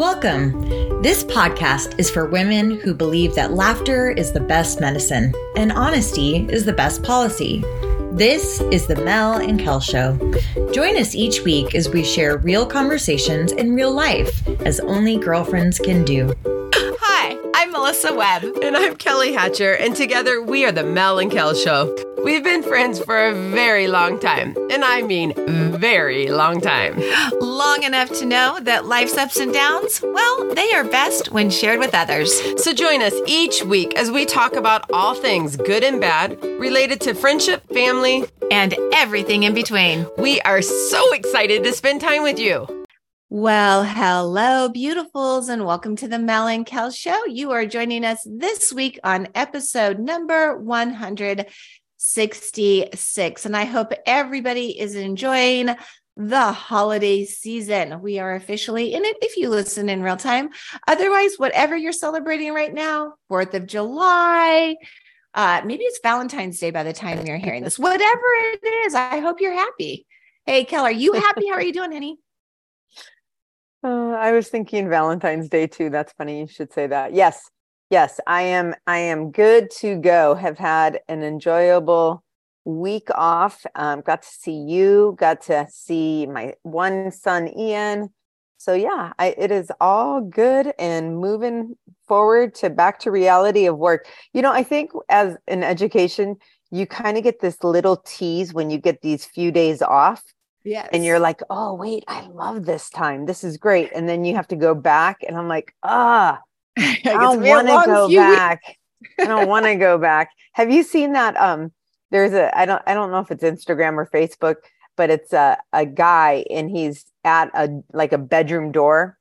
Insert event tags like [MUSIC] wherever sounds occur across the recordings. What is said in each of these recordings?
Welcome. This podcast is for women who believe that laughter is the best medicine and honesty is the best policy. This is the Mel and Kel Show. Join us each week as we share real conversations in real life, as only girlfriends can do. Hi, I'm Melissa Webb. And I'm Kelly Hatcher, and together we are the Mel and Kel Show. We've been friends for a very long time, and I mean very long time. Long enough to know that life's ups and downs, well, they are best when shared with others. So join us each week as we talk about all things good and bad related to friendship, family, and everything in between. We are so excited to spend time with you. Well, hello, beautifuls, and welcome to the Mel and Kel Show. You are joining us this week on episode number 166. And I hope everybody is enjoying the holiday season. We are officially in it if you listen in real time. Otherwise, whatever you're celebrating right now, 4th of July, uh, maybe it's Valentine's Day by the time you're hearing this, whatever it is, I hope you're happy. Hey, Kel, are you happy? How are you doing, honey? [LAUGHS] Uh, I was thinking Valentine's Day too. That's funny. You should say that. Yes, yes, I am. I am good to go. Have had an enjoyable week off. Um, got to see you. Got to see my one son, Ian. So yeah, I, it is all good and moving forward to back to reality of work. You know, I think as an education, you kind of get this little tease when you get these few days off Yes. and you're like, oh, wait, I love this time. This is great. And then you have to go back. And I'm like, ah, [LAUGHS] I don't want to go back. I don't want to go back. Have you seen that? Um, there's a, I don't, I don't know if it's Instagram or Facebook, but it's a, a guy and he's at a, like a bedroom door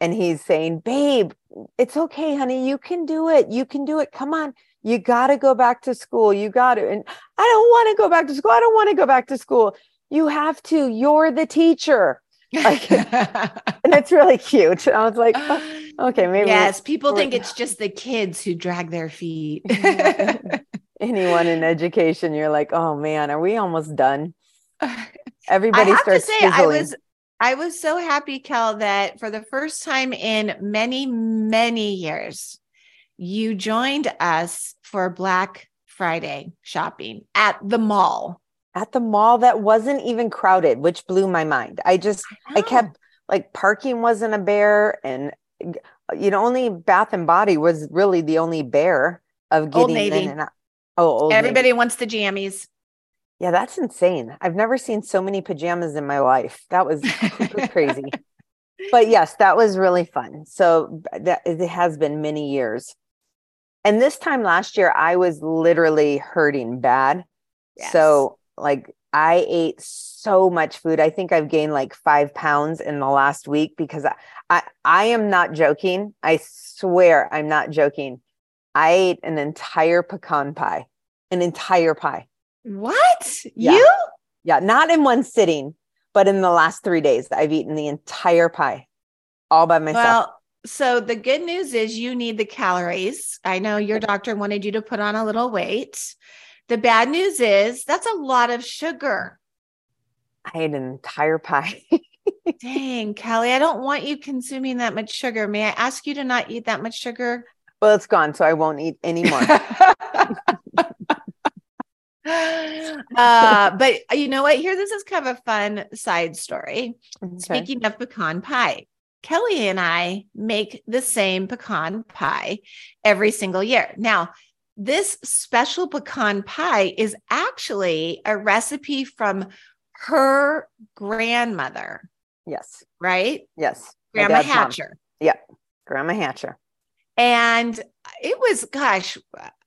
and he's saying, babe, it's okay, honey. You can do it. You can do it. Come on. You got to go back to school. You got to. And I don't want to go back to school. I don't want to go back to school you have to you're the teacher like [LAUGHS] and it's really cute i was like oh, okay maybe yes people think it's just the kids who drag their feet. [LAUGHS] Anyone in education you're like oh man are we almost done? [LAUGHS] Everybody I have starts to say i was i was so happy kel that for the first time in many many years you joined us for black friday shopping at the mall. At the mall that wasn't even crowded, which blew my mind. I just I, I kept like parking wasn't a bear and you know only Bath and Body was really the only bear of getting in and out. Oh, everybody Navy. wants the jammies. Yeah, that's insane. I've never seen so many pajamas in my life. That was, was crazy. [LAUGHS] but yes, that was really fun. So that it has been many years. And this time last year, I was literally hurting bad. Yes. So like I ate so much food. I think I've gained like five pounds in the last week because I, I, I am not joking. I swear I'm not joking. I ate an entire pecan pie, an entire pie. What? Yeah. You? Yeah, not in one sitting, but in the last three days, I've eaten the entire pie all by myself. Well, so the good news is you need the calories. I know your doctor wanted you to put on a little weight. The bad news is that's a lot of sugar. I ate an entire pie. [LAUGHS] Dang, Kelly, I don't want you consuming that much sugar. May I ask you to not eat that much sugar? Well, it's gone, so I won't eat anymore. [LAUGHS] uh, but you know what? Here, this is kind of a fun side story. Okay. Speaking of pecan pie, Kelly and I make the same pecan pie every single year. Now, this special pecan pie is actually a recipe from her grandmother. Yes. Right? Yes. Grandma Hatcher. Mom. Yep. Grandma Hatcher. And it was, gosh,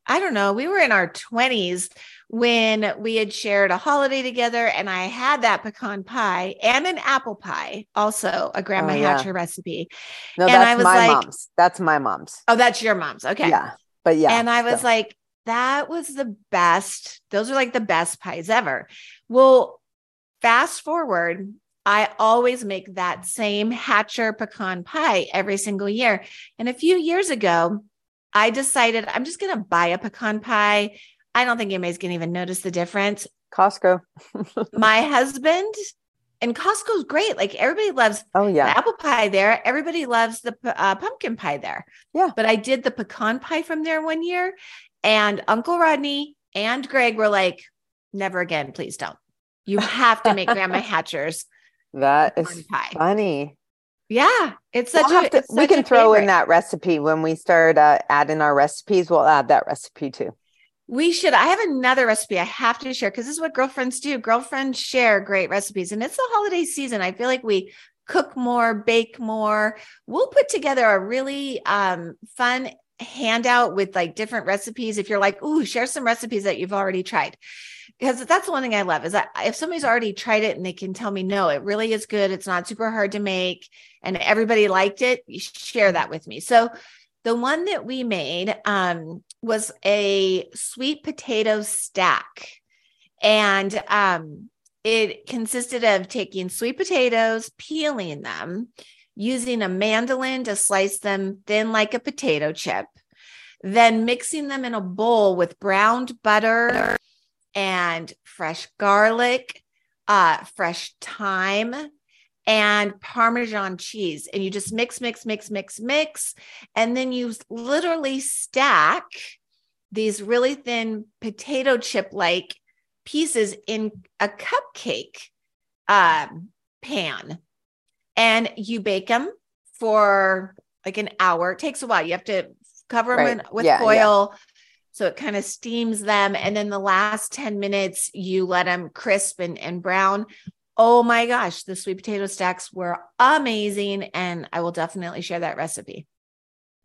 I don't know, we were in our 20s when we had shared a holiday together and I had that pecan pie and an apple pie, also a grandma oh, yeah. Hatcher recipe. No, and that's my like, mom's. That's my mom's. Oh, that's your mom's. Okay. Yeah. But yeah. And I was so. like, that was the best. Those are like the best pies ever. Well, fast forward, I always make that same Hatcher pecan pie every single year. And a few years ago, I decided I'm just going to buy a pecan pie. I don't think anybody's going to even notice the difference. Costco. [LAUGHS] My husband and Costco's great. Like everybody loves oh yeah the apple pie there. Everybody loves the uh, pumpkin pie there. Yeah. But I did the pecan pie from there one year, and Uncle Rodney and Greg were like, "Never again, please don't. You have to make Grandma [LAUGHS] Hatcher's." That is pie. funny. Yeah, it's such we'll a. To, we can throw favorite. in that recipe when we start uh, adding our recipes. We'll add that recipe too. We should. I have another recipe I have to share because this is what girlfriends do. Girlfriends share great recipes, and it's the holiday season. I feel like we cook more, bake more. We'll put together a really um, fun handout with like different recipes. If you're like, ooh, share some recipes that you've already tried. Because that's the one thing I love is that if somebody's already tried it and they can tell me, no, it really is good. It's not super hard to make and everybody liked it, you share that with me. So the one that we made um, was a sweet potato stack. And um, it consisted of taking sweet potatoes, peeling them, using a mandolin to slice them thin like a potato chip, then mixing them in a bowl with browned butter and fresh garlic, uh, fresh thyme, and Parmesan cheese. And you just mix, mix, mix, mix, mix. And then you literally stack these really thin potato chip like pieces in a cupcake um, pan and you bake them for like an hour. It takes a while. You have to cover them right. with yeah, foil. Yeah. So it kind of steams them. And then the last 10 minutes, you let them crisp and, and brown. Oh my gosh, the sweet potato stacks were amazing. And I will definitely share that recipe.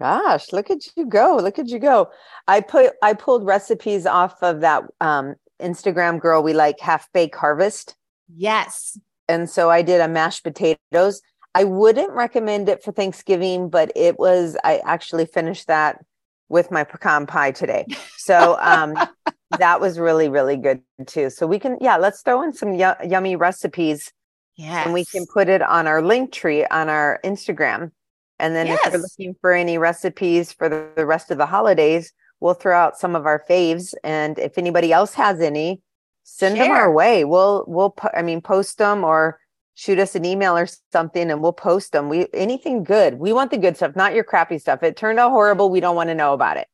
Gosh, look at you go. Look at you go. I put I pulled recipes off of that um Instagram girl we like Half Baked Harvest. Yes and so I did a mashed potatoes. I wouldn't recommend it for Thanksgiving, but it was I actually finished that with my pecan pie today. So um [LAUGHS] that was really really good too. So we can yeah, let's throw in some y- yummy recipes. Yeah. And we can put it on our Linktree on our Instagram. And then yes. if you're looking for any recipes for the, the rest of the holidays, we'll throw out some of our faves and if anybody else has any, send Share. them our way. We'll we'll po- I mean post them or shoot us an email or something and we'll post them. We anything good. We want the good stuff, not your crappy stuff. It turned out horrible. We don't want to know about it.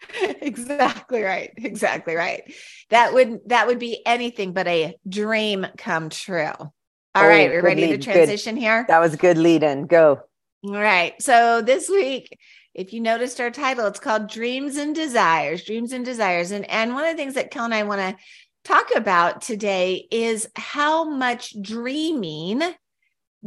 [LAUGHS] exactly right. Exactly right. That would that would be anything but a dream come true. All oh, right, we're ready lead. to transition good. here. That was a good lead in. Go. All right. So this week, if you noticed our title, it's called Dreams and Desires. Dreams and Desires. And and one of the things that Kel and I want to talk about today is how much dreaming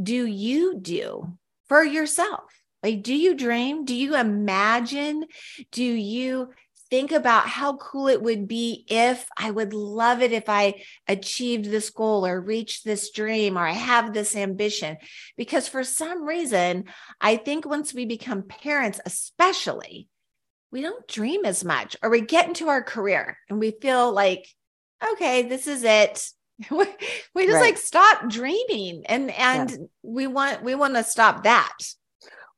do you do for yourself? Like, do you dream? Do you imagine? Do you think about how cool it would be if I would love it if I achieved this goal or reached this dream or I have this ambition? Because for some reason, I think once we become parents, especially, we don't dream as much or we get into our career and we feel like okay, this is it. [LAUGHS] we just right. like stop dreaming and and yeah. we want we want to stop that.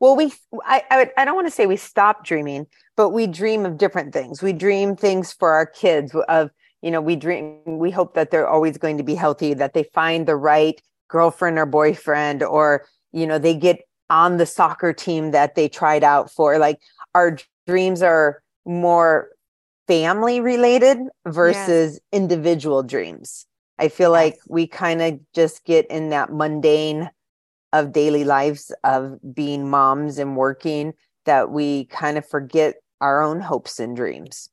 Well, we I I, I don't want to say we stop dreaming, but we dream of different things. We dream things for our kids of you know we dream we hope that they're always going to be healthy that they find the right girlfriend or boyfriend or you know they get on the soccer team that they tried out for like our dreams are more family related versus individual dreams. I feel yes. like we kind of just get in that mundane of daily lives of being moms and working that we kind of forget our own hopes and dreams.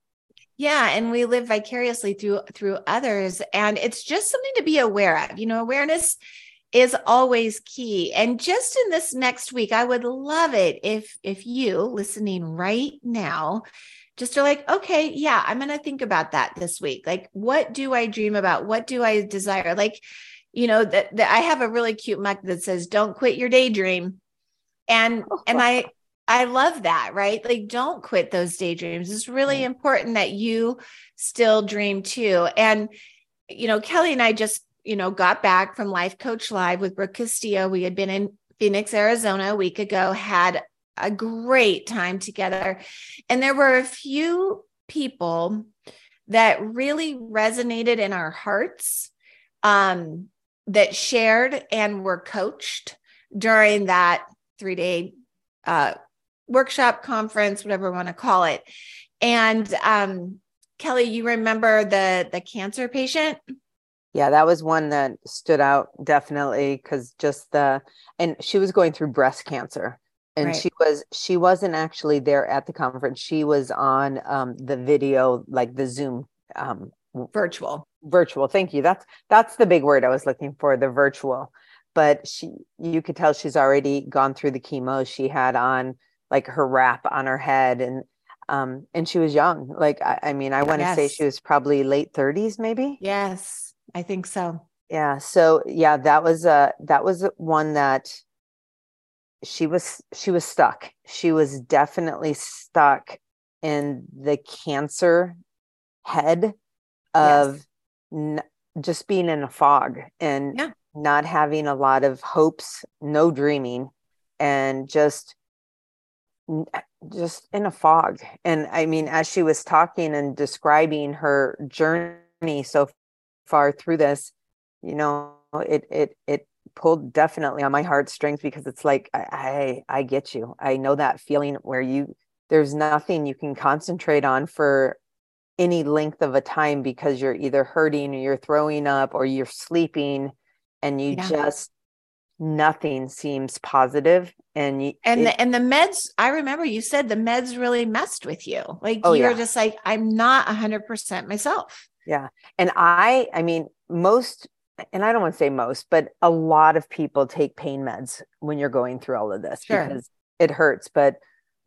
Yeah, and we live vicariously through through others and it's just something to be aware of. You know, awareness is always key. And just in this next week, I would love it if if you listening right now just are like, okay, yeah, I'm going to think about that this week. Like, what do I dream about? What do I desire? Like, you know, that, that I have a really cute mug that says, don't quit your daydream. And, and I, I love that, right? Like, don't quit those daydreams. It's really important that you still dream too. And, you know, Kelly and I just, you know, got back from Life Coach Live with Brooke Castillo. We had been in Phoenix, Arizona a week ago, had a great time together. And there were a few people that really resonated in our hearts. Um, that shared and were coached during that three day uh, workshop, conference, whatever we want to call it. And um, Kelly, you remember the the cancer patient? Yeah, that was one that stood out definitely because just the and she was going through breast cancer and right. she was she wasn't actually there at the conference she was on um the video like the zoom um virtual. Virtual. Thank you. That's that's the big word i was looking for the virtual. But she you could tell she's already gone through the chemo. She had on like her wrap on her head and um and she was young. Like i, I mean i want to yes. say she was probably late 30s maybe? Yes i think so. Yeah. So yeah that was uh that was one that she was she was stuck. She was definitely stuck in the cancer head of yes. n- just being in a fog and yeah. not having a lot of hopes no dreaming and just eh, just in a fog and i mean as she was talking and describing her journey so far through this you know it it it pulled definitely on my heartstrings because it's like I, I I get you. I know that feeling where you there's nothing you can concentrate on for any length of a time because you're either hurting or you're throwing up or you're sleeping and you yeah. just nothing seems positive and you and it, the and the meds i remember you said the meds really messed with you like oh, you're yeah. just like i'm not 100% myself yeah and i i mean most and I don't want to say most, but a lot of people take pain meds when you're going through all of this sure. because it hurts. But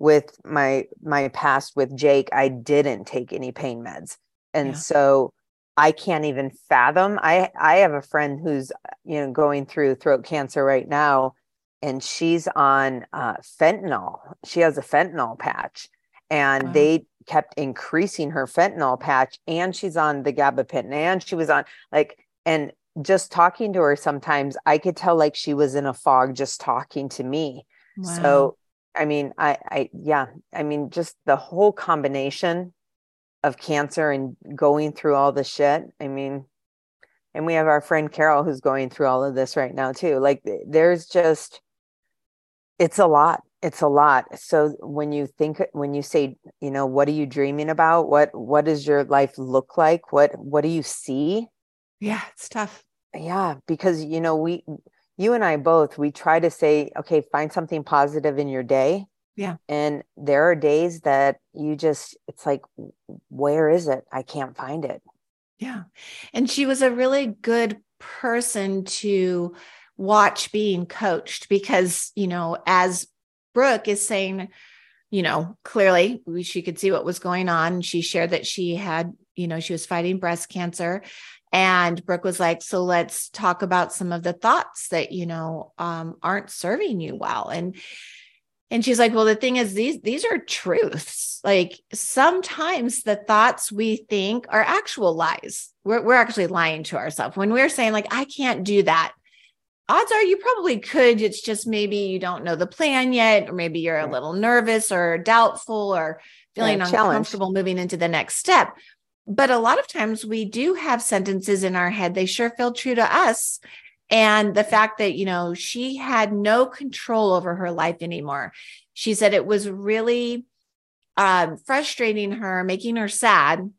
with my my past with Jake, I didn't take any pain meds. And yeah. so I can't even fathom. I I have a friend who's you know going through throat cancer right now and she's on uh, fentanyl. She has a fentanyl patch and wow. they kept increasing her fentanyl patch and she's on the gabapentin and she was on like and just talking to her sometimes i could tell like she was in a fog just talking to me wow. so i mean i i yeah i mean just the whole combination of cancer and going through all the shit i mean and we have our friend carol who's going through all of this right now too like there's just it's a lot it's a lot. So when you think when you say you know what are you dreaming about? What what does your life look like? What what do you see? Yeah, it's tough. Yeah, because you know, we you and I both we try to say, okay, find something positive in your day. Yeah. And there are days that you just it's like where is it? I can't find it. Yeah. And she was a really good person to watch being coached because, you know, as Brooke is saying, you know, clearly she could see what was going on. She shared that she had, you know, she was fighting breast cancer and Brooke was like, so let's talk about some of the thoughts that, you know, um, aren't serving you well. And and she's like, well, the thing is, these these are truths. Like sometimes the thoughts we think are actual lies. We're we're actually lying to ourselves when we're saying, like, I can't do that. Odds are you probably could. It's just maybe you don't know the plan yet, or maybe you're a little nervous or doubtful or feeling yeah, uncomfortable moving into the next step but a lot of times we do have sentences in our head. They sure feel true to us. And the fact that you know she had no control over her life anymore. She said it was really um, frustrating her making her sad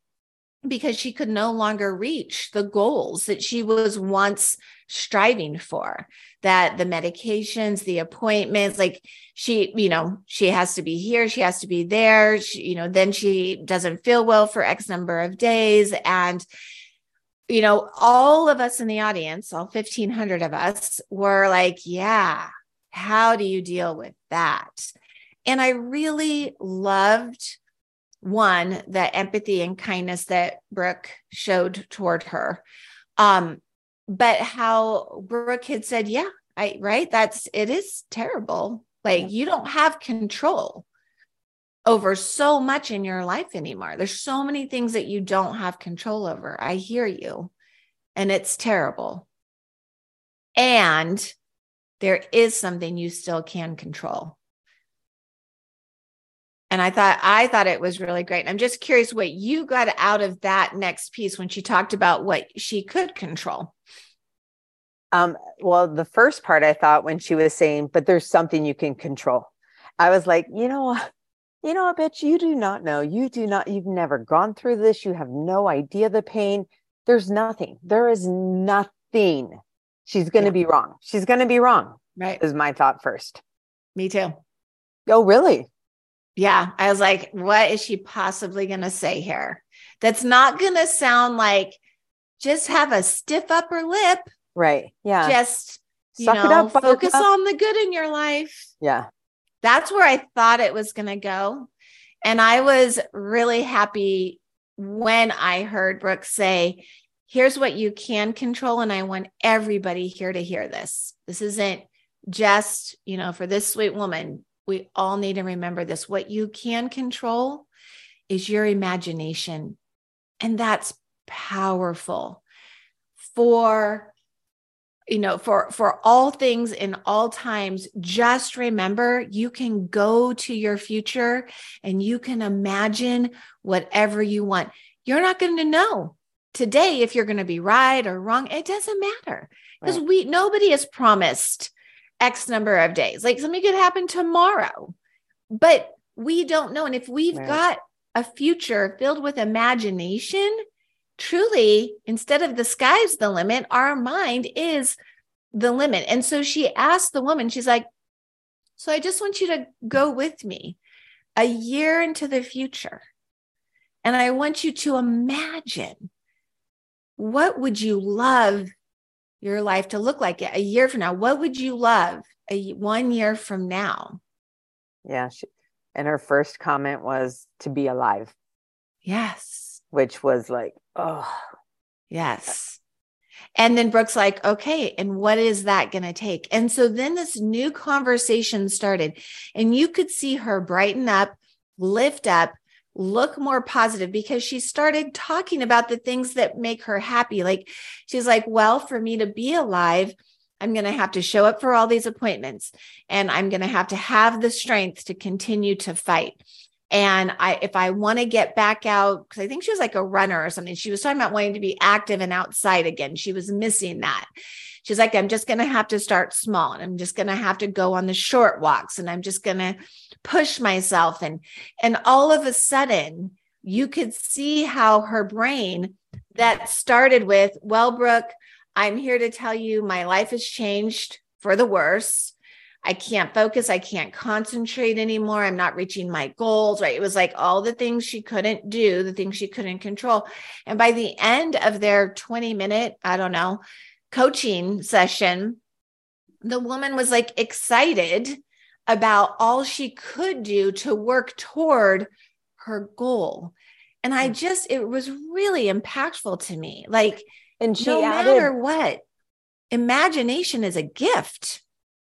because she could no longer reach the goals that she was once striving for that the medications the appointments like she you know she has to be here she has to be there she, you know then she doesn't feel well for x number of days. And you know all of us in the audience all 1500 of us were like yeah how do you deal with that? And i really loved one the empathy and kindness that brooke showed toward her. Um but how brooke had said yeah i right? That's it is terrible. Like you don't have control over so much in your life anymore. There's so many things that you don't have control over. I hear you. And it's terrible. And there is something you still can control and I thought I thought it was really great. I'm just curious what you got out of that next piece when she talked about what she could control. Um, well, the first part I thought when she was saying, but there's something you can control. I was like, you know? You know, I bet you do not know. You do not, you've never gone through this. You have no idea the pain. There's nothing. There is nothing. She's going to yeah. be wrong. She's going to be wrong. Right. Is my thought first. Me too. Oh, really? Yeah. I was like, what is she possibly going to say here? That's not going to sound like just have a stiff upper lip. Right. Yeah. Just, you Suck know, up, focus on the good in your life. Yeah. That's where I thought it was going to go. And I was really happy when I heard Brooke say, here's what you can control. And I want everybody here to hear this. This isn't just, you know, for this sweet woman. We all need to remember this. What you can control is your imagination. And that's powerful for you know for for all things in all times just remember you can go to your future and you can imagine whatever you want you're not going to know today if you're going to be right or wrong it doesn't matter because right. we nobody is promised x number of days like something could happen tomorrow but we don't know and if we've right. got a future filled with imagination truly, instead of the sky's the limit, our mind is the limit. And so she asked the woman, she's like, So I just want you to go with me a year into the future. And I want you to imagine what would you love your life to look like a year from now? What would you love a one year from now? Yeah. She, and her first comment was to be alive. Yes. Which was like, Oh, yes. And then Brooke's like, okay, and what is that going to take? And so then this new conversation started, and you could see her brighten up, lift up, look more positive because she started talking about the things that make her happy. Like she's like, well, for me to be alive, I'm going to have to show up for all these appointments and I'm going to have to have the strength to continue to fight. And I, if I want to get back out, because I think she was like a runner or something, she was talking about wanting to be active and outside again. She was missing that. She's like, I'm just going to have to start small and I'm just going to have to go on the short walks and I'm just going to push myself. And, and all of a sudden, you could see how her brain that started with, well, Brooke, I'm here to tell you my life has changed for the worse. I can't focus. I can't concentrate anymore. I'm not reaching my goals, right? It was like all the things she couldn't do, the things she couldn't control. And by the end of their 20 minute, I don't know, coaching session, the woman was like excited about all she could do to work toward her goal. And I hmm. just, it was really impactful to me. Like, and she no added, matter what, imagination is a gift.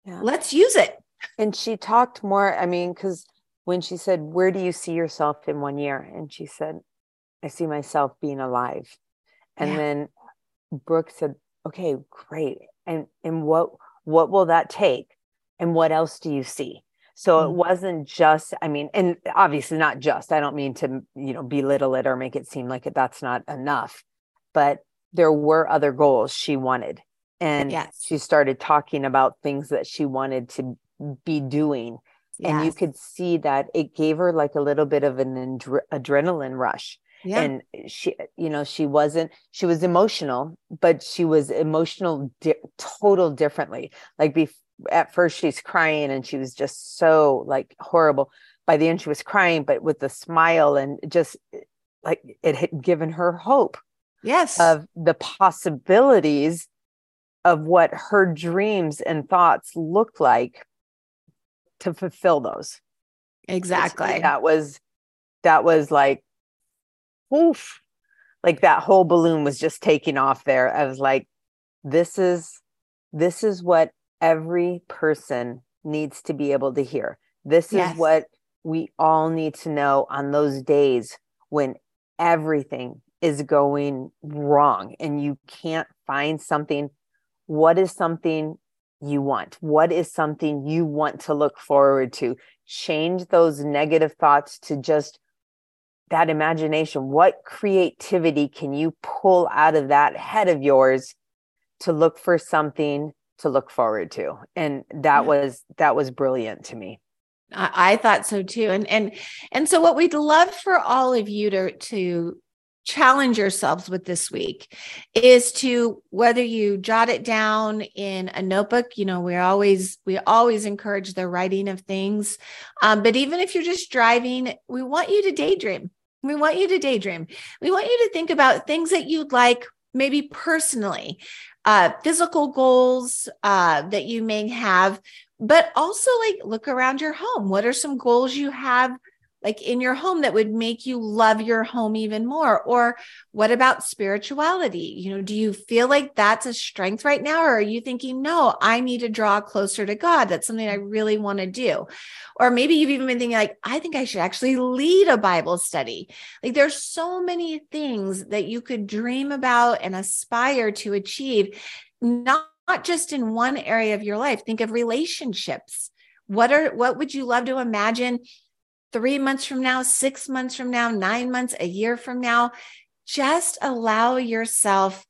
Yeah. Let's use it. And she talked more, I mean, because when she said, Where do you see yourself in one year? And she said, I see myself being alive. And yeah. then Brooke said, Okay, great. And and what what will that take? And what else do you see? So mm-hmm. it wasn't just, I mean, and obviously not just, I don't mean to, you know, belittle it or make it seem like it, that's not enough, but there were other goals she wanted and yes. she started talking about things that she wanted to be doing yes. and you could see that it gave her like a little bit of an adrenaline rush yeah. and she you know she wasn't she was emotional but she was emotional di- total differently like be- at first she's crying and she was just so like horrible by the end she was crying but with a smile and just like it had given her hope yes of the possibilities of what her dreams and thoughts looked like to fulfill those. Exactly. That was that was like oof. Like that whole balloon was just taking off there. I was like, this is this is what every person needs to be able to hear. This yes. is what we all need to know on those days when everything is going wrong and you can't find something what is something you want? What is something you want to look forward to? Change those negative thoughts to just that imagination. What creativity can you pull out of that head of yours to look for something to look forward to. And that yeah. was that was brilliant to me. I, I thought so too. And and and so what we'd love for all of you to to challenge yourselves with this week is to whether you jot it down in a notebook you know we're always we always encourage the writing of things. Um, but even if you're just driving we want you to daydream. We want you to daydream. We want you to think about things that you'd like maybe personally uh, physical goals uh, that you may have but also like look around your home. What are some goals you have like in your home that would make you love your home even more? Or what about spirituality? You know do you feel like that's a strength right now or are you thinking no i need to draw closer to god. That's something i really want to do. Or maybe you've even been thinking like i think i should actually lead a bible study. Like there's so many things that you could dream about and aspire to achieve not not just in one area of your life. Think of relationships. What are what would you love to imagine three months from now, six months from now, nine months, a year from now. Just allow yourself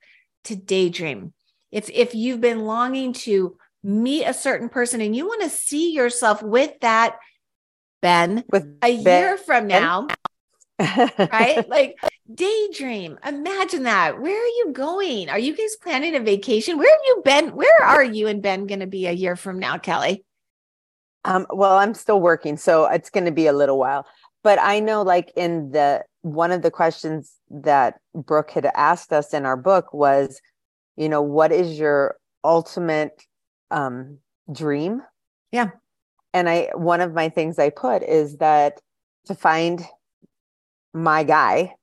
to daydream. If, if you've been longing to meet a certain person and you want to see yourself with that, Ben, with a ben. year from now, right? [LAUGHS] Like daydream. Imagine that. Where are you going? Are you guys planning a vacation? Where have you been? Where are you and Ben going to be a year from now, Kelly? Um, well, I'm still working, so it's going to be a little while. But I know, like in the one of the questions that Brooke had asked us in our book was, you know, what is your ultimate um, dream? Yeah. And I one of my things I put is that to find my guy,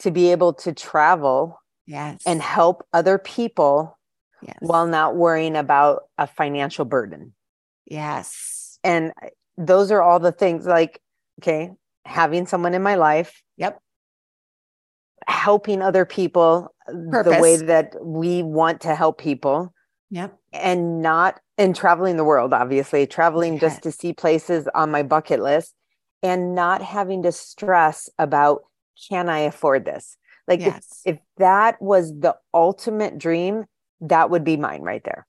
to be able to travel, yes, and help other people, yes. while not worrying about a financial burden. Yes. And those are all the things like, okay, having someone in my life. Yep. Helping other people Purpose. the way that we want to help people. Yep. And not and traveling the world, obviously, traveling yes. just to see places on my bucket list and not having to stress about can I afford this? Like yes. if, if that was the ultimate dream, that would be mine right there.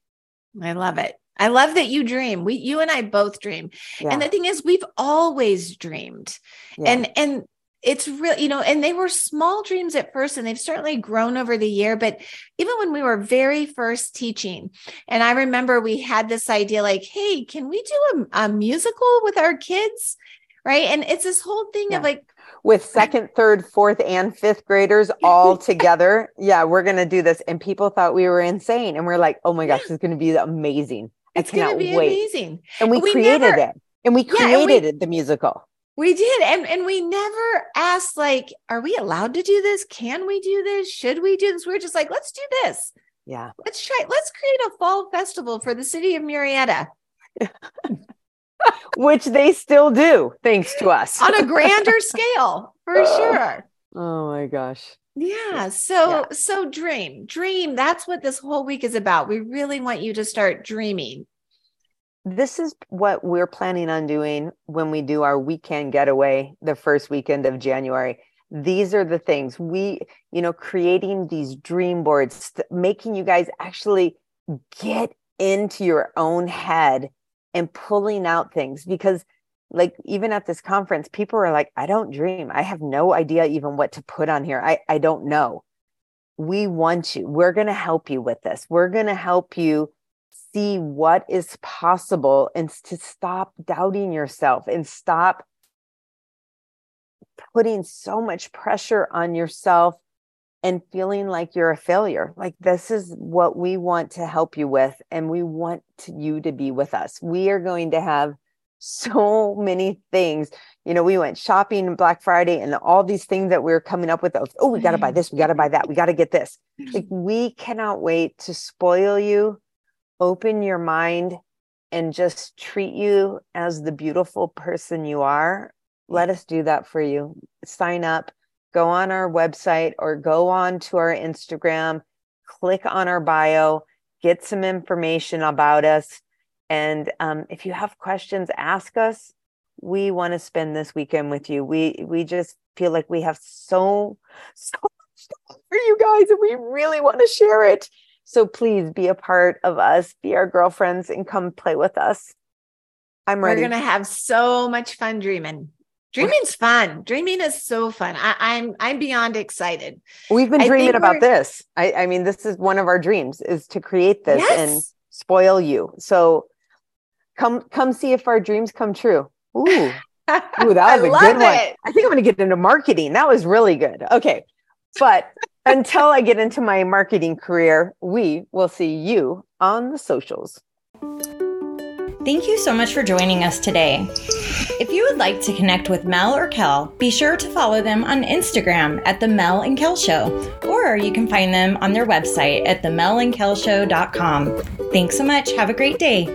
I love it. I love that you dream. We you and I both dream. Yeah. And the thing is we've always dreamed. Yeah. And and it's real, you know, and they were small dreams at first and they've certainly grown over the year, but even when we were very first teaching, and I remember we had this idea like, hey, can we do a, a musical with our kids? Right. And it's this whole thing yeah. of like with second, third, fourth, and fifth graders [LAUGHS] all together. Yeah, we're going to do this. And people thought we were insane. And we're like, oh my gosh, this is going to be amazing. It's going to be wait. amazing. And we, we created never, it. And we created yeah, and we, the musical. We did. And, and we never asked, like, are we allowed to do this? Can we do this? Should we do this? We we're just like, let's do this. Yeah. Let's try, let's create a fall festival for the city of Murrieta. [LAUGHS] Which they still do, thanks to us. On a grander [LAUGHS] scale, for oh. sure. Oh my gosh. Yeah. So, yeah. so dream, dream. That's what this whole week is about. We really want you to start dreaming. This is what we're planning on doing when we do our weekend getaway the first weekend of January. These are the things we, you know, creating these dream boards, making you guys actually get into your own head and pulling out things because like even at this conference people are like i don't dream i have no idea even what to put on here i i don't know we want you we're going to help you with this we're going to help you see what is possible and to stop doubting yourself and stop putting so much pressure on yourself and feeling like you're a failure. Like this is what we want to help you with and we want to, you to be with us. We are going to have so many things. You know, we went shopping Black Friday and all these things that we are coming up with. Oh, we got to buy this, we got to buy that, we got to get this. Mm-hmm. Like we cannot wait to spoil you, open your mind, and just treat you as the beautiful person you are. Let us do that for you. Sign up, go on our website or go on to our Instagram, click on our bio, get some information about us and um, if you have questions, ask us. We want to spend this weekend with you. We we just feel like we have so so much for you guys, and we really want to share it. So please be a part of us, be our girlfriends, and come play with us. I'm ready. We're gonna have so much fun dreaming. Dreaming's fun. Dreaming is so fun. I, am I'm, I'm beyond excited. We've been dreaming about this. I, I mean, this is one of our dreams is to create this yes. and spoil you. So come come see if our dreams come true. Ooh. [LAUGHS] Ooh, that was a good it. one. I think I'm gonna get into marketing. That was really good. Okay. But [LAUGHS] until I get into my marketing career, we will see you on the socials. Thank you so much for joining us today. If you would like to connect with Mel or Kel, be sure to follow them on Instagram at The Mel and Kel Show, or you can find them on their website at themelandkelshow.com. Thanks so much. Have a great day.